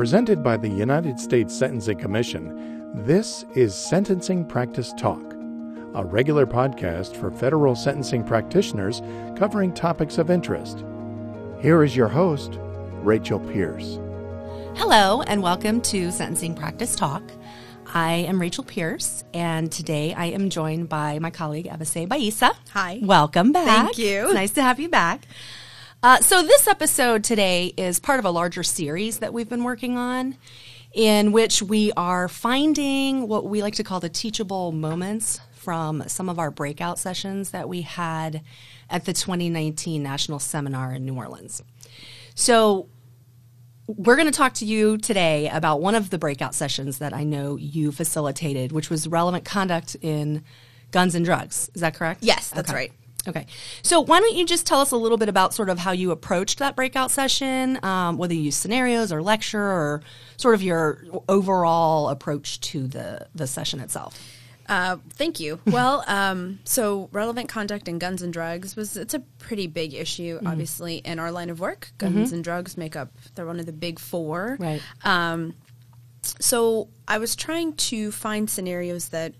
Presented by the United States Sentencing Commission, this is Sentencing Practice Talk, a regular podcast for federal sentencing practitioners covering topics of interest. Here is your host, Rachel Pierce. Hello, and welcome to Sentencing Practice Talk. I am Rachel Pierce, and today I am joined by my colleague Ebise Bayisa. Hi. Welcome back. Thank you. It's nice to have you back. Uh, so, this episode today is part of a larger series that we've been working on, in which we are finding what we like to call the teachable moments from some of our breakout sessions that we had at the 2019 National Seminar in New Orleans. So, we're going to talk to you today about one of the breakout sessions that I know you facilitated, which was relevant conduct in guns and drugs. Is that correct? Yes, that's Okay. right. Okay. So why don't you just tell us a little bit about sort of how you approached that breakout session, um, whether you use scenarios or lecture or sort of your overall approach to the, the session itself? Uh, thank you. Well, um, so relevant conduct in guns and drugs was it's a pretty big issue, Mm-hmm. obviously, in our line of work. Guns and drugs make up they're one of the big four. Right. Um, so I was trying to find scenarios that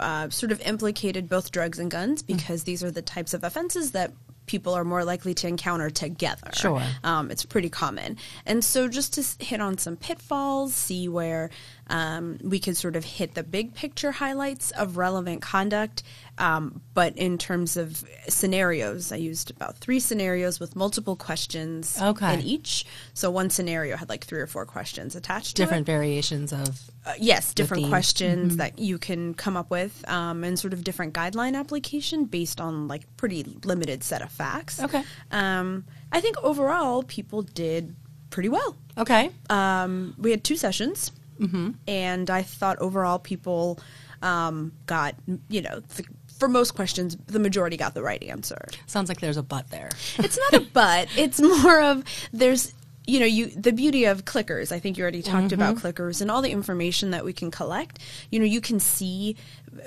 uh, sort of implicated both drugs and Mm. guns because these are the types of offenses that people are more likely to encounter together. Sure. Um, it's pretty common. And so just to hit on some pitfalls, see where um, we could sort of hit the big picture highlights of relevant conduct. Um, but in terms of scenarios, I used about three scenarios with multiple questions Okay. in each. So one scenario had like three or four questions attached to it. Different variations of Uh, yes, different theme. Mm-hmm. questions that you can come up with, um, and sort of different guideline application based on like pretty limited set of facts. Okay. Um, I think overall people did pretty well. okay. Um, we had two sessions, Mm-hmm. and I thought overall people um, got you know. The, for most questions, the majority got the right answer. Sounds like there's a but there. It's not a but. It's more of there's you know you the beauty of clickers. I think you already talked about clickers and all the information that we can collect. You know you can see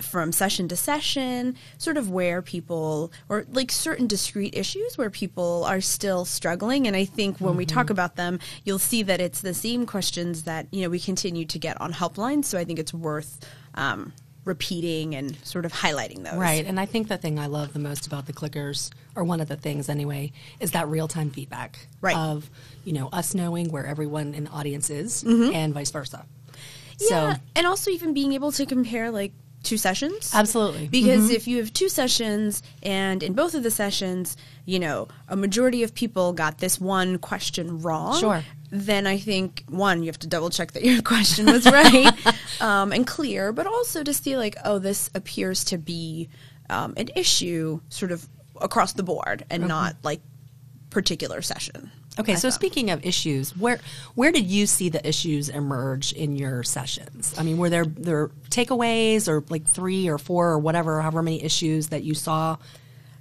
from session to session sort of where people or like certain discrete issues where people are still struggling and I think when we talk about them you'll see that it's the same questions that you know we continue to get on helplines so I think it's worth um, repeating and sort of highlighting those. Right. And I think the thing I love the most about the clickers, or one of the things anyway, is that real time feedback Right. of, you know, us knowing where everyone in the audience is mm-hmm. and vice versa. Yeah, So and also even being able to compare like two sessions. Absolutely. Because if you have two sessions and in both of the sessions, you know, a majority of people got this one question wrong. Sure. Then I think one, you have to double check that your question was right um, and clear, but also to see like, oh, this appears to be um, an issue sort of across the board and not like particular session. Okay, I so thought. speaking of issues, where where did you see the issues emerge in your sessions? I mean, were there there takeaways or like three or four or whatever, however many issues that you saw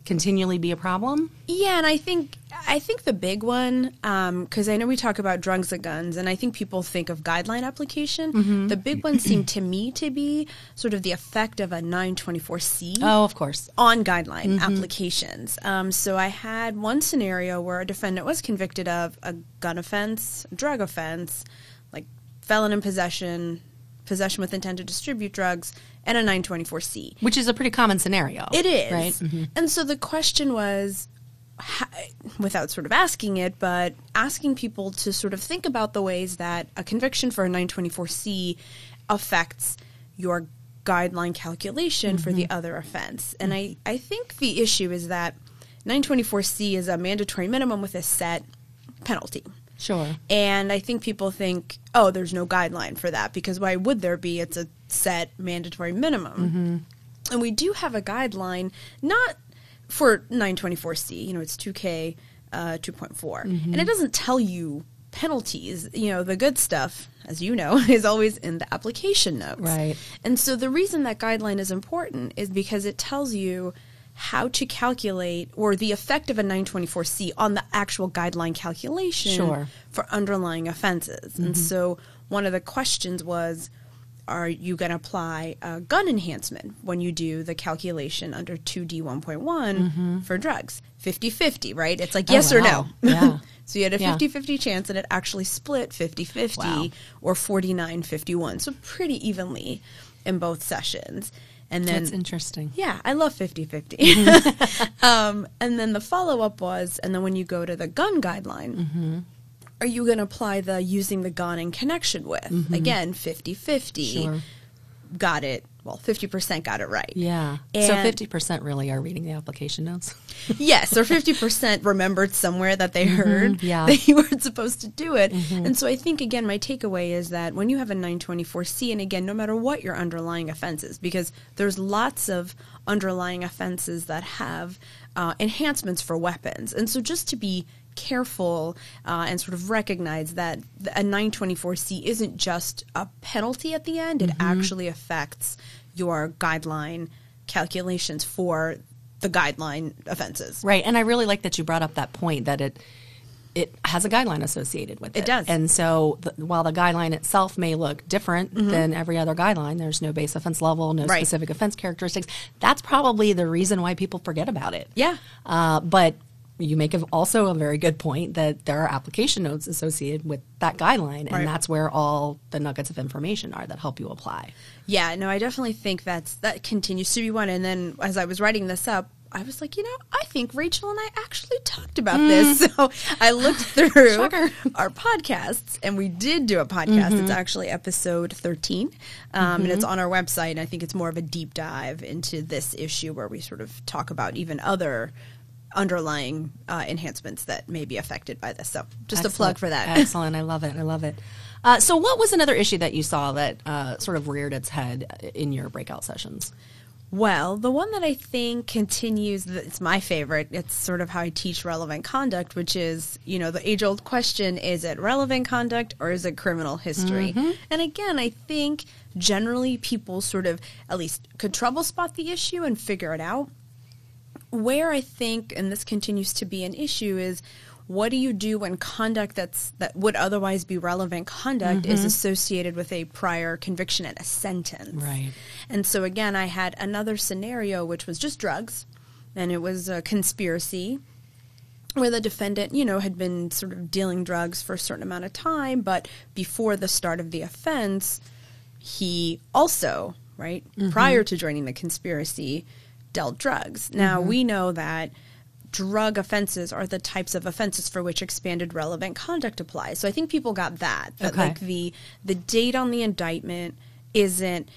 continually be a problem? Yeah, and I think I think the big one um, because I know we talk about drugs and guns, and I think people think of guideline application. Mm-hmm. The big one seemed to me to be sort of the effect of a 924C Oh, of course. on guideline mm-hmm. applications. Um, so I had one scenario where a defendant was convicted of a gun offense, drug offense, like felon in possession, possession with intent to distribute drugs, and a 924C. Which is a pretty common scenario. It is. Right? Mm-hmm. And so the question was, without sort of asking it, but asking people to sort of think about the ways that a conviction for a 924C affects your guideline calculation for the mm-hmm. other offense. And I, I think the issue is that 924C is a mandatory minimum with a set penalty. Sure. And I think people think, oh, there's no guideline for that because why would there be? It's a set mandatory minimum. And we do have a guideline, not for 924C, you know, it's 2K uh, 2.4. And it doesn't tell you penalties. You know, the good stuff, as you know, is always in the application notes. Right. And so the reason that guideline is important is because it tells you how to calculate or the effect of a 924C on the actual guideline calculation Sure. for underlying offenses. And mm-hmm. so one of the questions was are you going to apply a gun enhancement when you do the calculation under 2D1.1 mm-hmm. for drugs? 50 50, right? It's like Oh, yes or no. Yeah. So you had a Yeah. 50 50 chance and it actually split 50 50 Wow. or 49 51. So pretty evenly in both sessions. And then That's interesting. yeah, I love 50 50. um, and then the follow up was, and then when you go to the gun guideline, are you going to apply the using the gun in connection with? Again, 50 50. Sure. Got it. Well, 50% got it right. Yeah. so fifty percent really are reading the application notes. Yes, or 50% remembered somewhere that they heard Mm-hmm. yeah. that you weren't supposed to do it. And so I think, again, my takeaway is that when you have a 924C, and again, no matter what your underlying offense is, because there's lots of underlying offenses that have uh, enhancements for weapons. And so just to be careful uh, and sort of recognize that a 924C isn't just a penalty at the end, it Mm-hmm. actually affects your guideline calculations for the guideline offenses. Right. And I really like that you brought up that point that it it has a guideline associated with it. It does. And so while the guideline itself may look different Mm-hmm. than every other guideline, there's no base offense level, no Right. specific offense characteristics. That's probably the reason why people forget about it. Yeah. Uh, but you make also a very good point that there are application notes associated with that guideline, and Right. that's where all the nuggets of information are that help you apply. Yeah, no, I definitely think that's that continues to be one. And then as I was writing this up, I was like, you know, I think Rachel and I actually talked about hmm. this. So I looked through our podcasts, and we did do a podcast. It's mm-hmm. actually episode thirteen, um, and it's mm-hmm. on our website. And I think it's more of a deep dive into this issue where we sort of talk about even other underlying uh, enhancements that may be affected by this. So just a plug for that. Excellent. I love it. I love it. Uh, so, what was another issue that you saw that uh, sort of reared its head in your breakout sessions? Well, the one that I think continues, it's my favorite. It's sort of how I teach relevant conduct, which is, you know, the age old question is it relevant conduct or is it criminal history? And again, I think generally people sort of at least could trouble spot the issue and figure it out. Where I think, and this continues to be an issue, is what do you do when conduct that's that would otherwise be relevant conduct is mm-hmm. associated with a prior conviction and a sentence? Right. And so again, I had another scenario which was just drugs, and it was a conspiracy where the defendant, you know, had been sort of dealing drugs for a certain amount of time, but before the start of the offense, he also, right, mm-hmm. prior to joining the conspiracy, dealt drugs. Now, we know that drug offenses are the types of offenses for which expanded relevant conduct applies. So I think people got that. That Okay. like the the date on the indictment isn't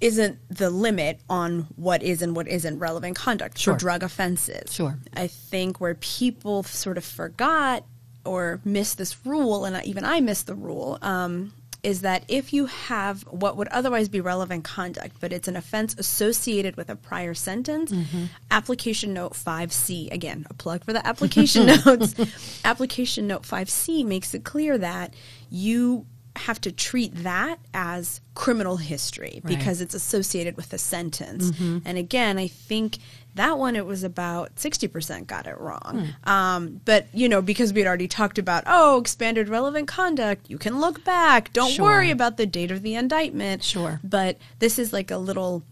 isn't the limit on what is and what isn't relevant conduct Sure. for drug offenses. Sure. I think where people sort of forgot or missed this rule, and even I missed the rule, um, is that if you have what would otherwise be relevant conduct, but it's an offense associated with a prior sentence, mm-hmm. application note 5C, again, a plug for the application notes, application note 5C makes it clear that you have to treat that as criminal history Right. because it's associated with a sentence. And again, I think that one it was about 60% got it wrong. Um, but, you know, because we had already talked about, oh, expanded relevant conduct, you can look back. Don't Sure. worry about the date of the indictment. Sure. But this is like a little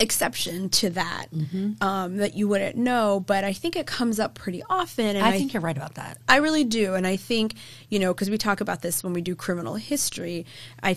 exception to that um, that you wouldn't know. But I think it comes up pretty often. And I think you're right about that. I really do, and I think you know because we talk about this when we do criminal history. I,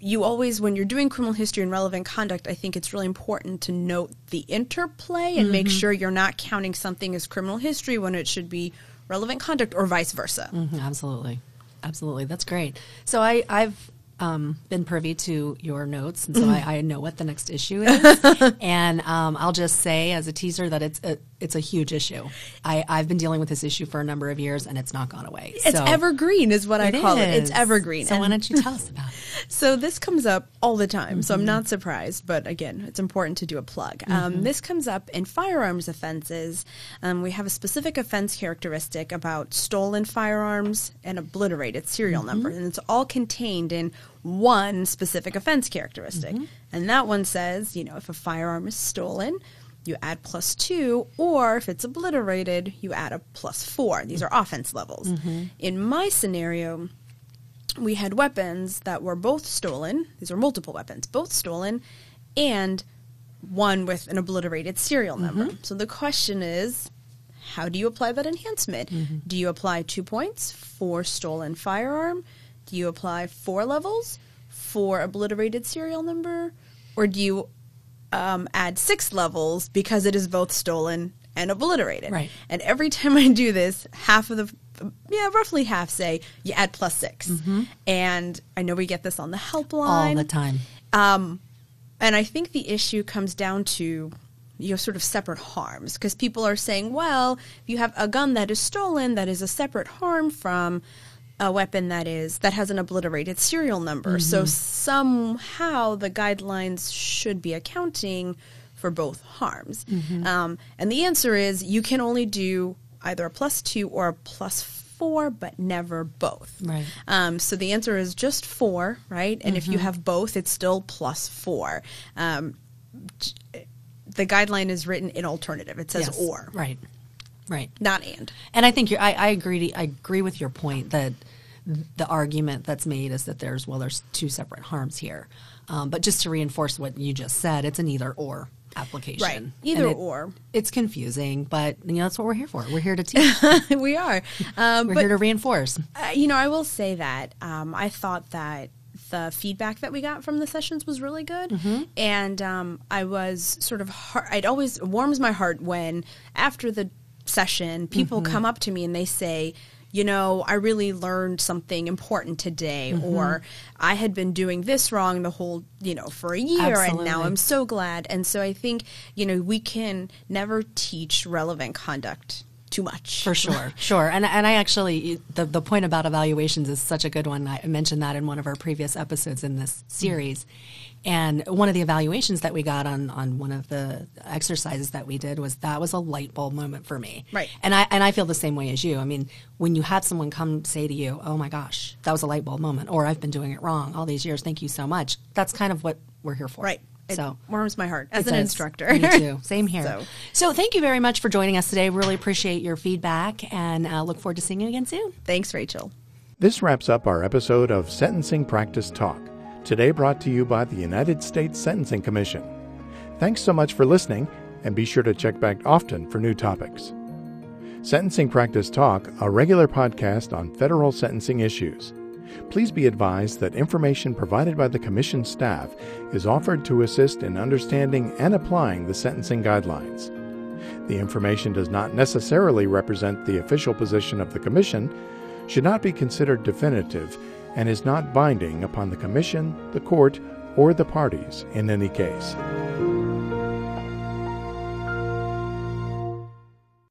you always when you're doing criminal history and relevant conduct, I think it's really important to note the interplay and make sure you're not counting something as criminal history when it should be relevant conduct or vice versa. Mhm, absolutely, absolutely. That's great. So I, I've um, been privy to your notes, and so I, I know what the next issue is. and um, I'll just say, as a teaser, that it's a it's a huge issue. I, I've been dealing with this issue for a number of years, and it's not gone away. It's So- evergreen, is what I call it. It's evergreen. So why don't you tell us about it? So this comes up all the time, so Mm-hmm. I'm not surprised. But again, it's important to do a plug. Mm-hmm. Um, this comes up in firearms offenses. Um, we have a specific offense characteristic about stolen firearms and obliterated serial Mm-hmm. number, and it's all contained in one specific offense characteristic. Mm-hmm. And that one says, you know, if a firearm is stolen. You add plus two, or if it's obliterated, you add a plus four. These are offense levels. Mm-hmm. In my scenario, we had weapons that were both stolen. These are multiple weapons, both stolen, and one with an obliterated serial number. So the question is, how do you apply that enhancement? Do you apply two points for stolen firearm? Do you apply four levels for obliterated serial number? Or do you um, add six levels because it is both stolen and obliterated? Right. And every time I do this, half of the, yeah, roughly half say you add plus 6 And I know we get this on the helpline All the time. um, and I think the issue comes down to you know sort of separate harms because people are saying, well, if you have a gun that is stolen, that is a separate harm from a weapon that is that has an obliterated serial number. So somehow the guidelines should be accounting for both harms. Um, and the answer is you can only do either a plus two or a plus four, but never both. Right. Um, so the answer is just four, right? And if you Mm-hmm. have both, it's still plus four. Um, the guideline is written in alternative. It says Yes. or, Right. Right. not and. And I think you're, I, I agree. To, I agree with your point that the argument that's made is that there's well, there's two separate harms here. Um, but just to reinforce what you just said, it's an either or application. Right. Either it- or. It's confusing, but you know that's what we're here for. We're here to teach. we are. Um, We're but here to reinforce. Uh, you know, I will say that um, I thought that the feedback that we got from the sessions was really good, Mm-hmm. and um, I was sort of. Heart- I'd always warms my heart when after the session people Mm-hmm. come up to me and they say. You know, I really learned something important today, Mm-hmm. or I had been doing this wrong the whole, you know, for a year, and now I'm so glad. And so I think, you know, we can never teach relevant conduct too much. For sure, sure. And and I actually the the point about evaluations is such a good one. I mentioned that in one of our previous episodes in this mm-hmm. series. And one of the evaluations that we got on on one of the exercises that we did was that was a light bulb moment for me. Right. And I and I feel the same way as you. I mean, when you have someone come say to you, "Oh my gosh, that was a light bulb moment," or "I've been doing it wrong all these years. Thank you so much." That's kind of what we're here for. Right. It So warms my heart as an does. instructor. Me too. Same here. So- So. thank you very much for joining us today. Really appreciate your feedback and uh, look forward to seeing you again soon. Thanks, Rachel. This wraps up our episode of Sentencing Practice Talk, today brought to you by the United States Sentencing Commission. Thanks so much for listening, and be sure to check back often for new topics. Sentencing Practice Talk, a regular podcast on federal sentencing issues. Please be advised that information provided by the Commission staff is offered to assist in understanding and applying the sentencing guidelines. The information does not necessarily represent the official position of the Commission, should not be considered definitive, and is not binding upon the Commission, the Court, or the parties in any case.